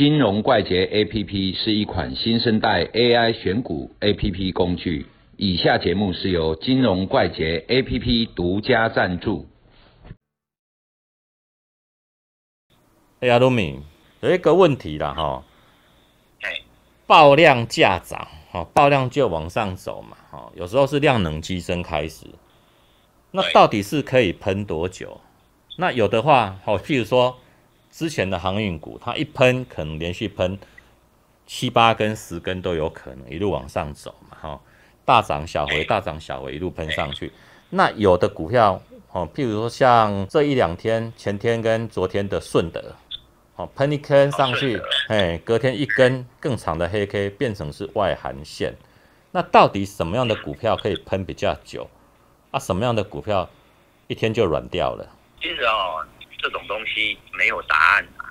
金融怪杰 APP 是一款新生代 AI 选股 APP 工具。以下节目是由金融怪杰 APP 独家赞助。哎呀，卢米，有一个问题啦，哈，哎，爆量价涨，哈，爆量就往上走嘛，哈，有时候是量能激增开始，那到底是可以喷多久？那有的话，好，譬如说之前的航运股，它一喷可能连续喷七八根、十根都有可能，一路往上走嘛，哈，大涨小回，哎大涨小回，一路喷上去。那有的股票，哦，譬如说像这一两天，前天跟昨天的顺德，哦，喷一根上去哎，隔天一根更长的黑 K 变成是外涵线。那到底什么样的股票可以喷比较久？啊，什么样的股票一天就软掉了？其实哦，这种东西没有答案啊，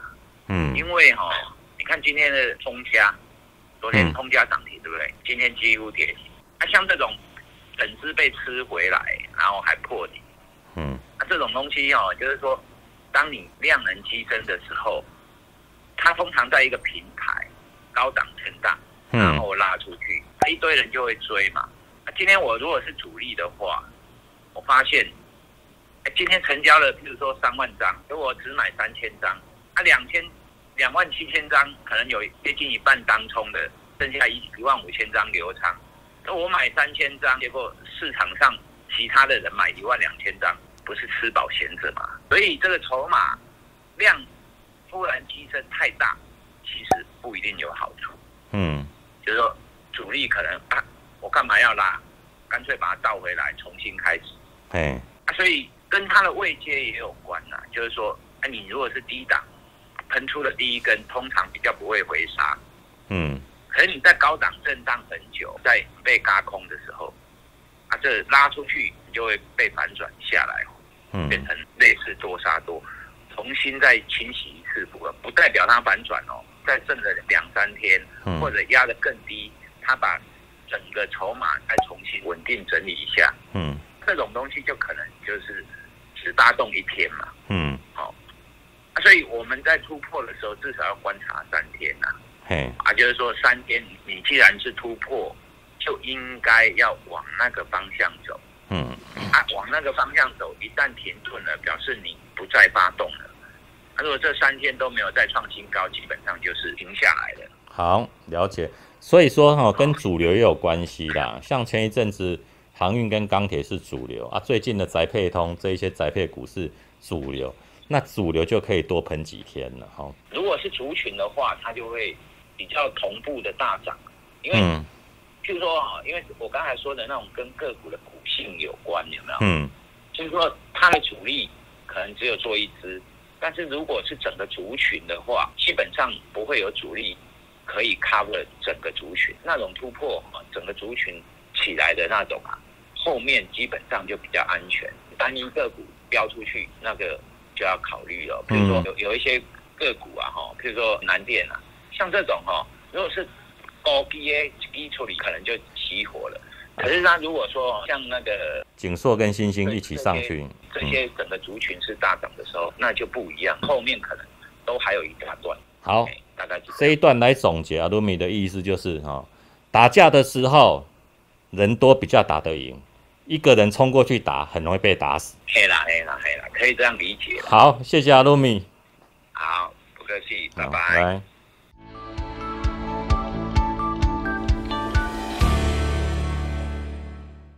嗯因为哈、哦，你看今天的通家，昨天嗯通家涨停，对不对？今天几乎跌停。那、像这种粉丝被吃回来，然后还破底，嗯啊、这种东西哦，就是说，当你量能激增的时候，它通常在一个平台高档震荡，然嗯后拉出去，一堆人就会追嘛。那今天我如果是主力的话，我发现，哎今天成交了，比如说三万张，而我只买三千张，啊，两千两万七千张，可能有接近一半当冲的，剩下一一万五千张流仓。那我买三千张，结果市场上其他的人买一万两千张，不是吃饱闲着嘛？所以这个筹码量突然提升太大，其实不一定有好处。嗯就是说主力可能啊，我干嘛要拉？干脆把它倒回来，重新开始。哎，啊，所以跟它的位阶也有关呐、就是说，啊，你如果是低档喷出了第一根，通常比较不会回杀。嗯可是你在高档震荡很久，在被嘎空的时候，啊，这拉出去你就会被反转下来，嗯变嗯成类似多杀多，重新再清洗一次不不代表它反转哦，再震了两三天，嗯或者压得更低，它把整个筹码再重新稳定整理一下，嗯这种东西就可能就是只发动一天嘛。嗯，啊所以我们在突破的时候，至少要观察三天呐、嘿，啊，就是说三天你既然是突破，就应该要往那个方向走嗯啊，往那个方向走，一旦停顿了，表示你不再发动了。啊、如果这三天都没有再创新高，基本上就是停下来了。好，了解。所以说哈、跟主流也有关系啦。像前一阵子航运跟钢铁是主流啊，最近的宅配通这一些宅配股是主流，那主流就可以多喷几天了哈、如果是族群的话，它就会比较同步的大涨，因为、嗯。譬如说哈，因为我刚才说的那种跟个股的股性有关，有没有？嗯。就是说它的主力可能只有做一支，但是如果是整个族群的话，基本上不会有主力可以 cover 整个族群那种突破啊，整个族群起来的那种啊，后面基本上就比较安全。单一个股标出去，那个就要考虑了。比如说嗯有有一些个股啊，哈，譬如说南电啊，像这种哈，如果是高 B A 基处理可能就起火了。可是它如果说像那个景硕跟星星一起上去，这些整个族群是大涨的时候，那就不一样，后面可能都还有一大段。好，哎大概是这一段来总结啊，卢米的意思就是哈、打架的时候人多比较打得赢，一个人冲过去打很容易被打死。黑啦黑啦黑啦，可以这样理解。好，谢谢阿露米，好，不客气，拜拜。来。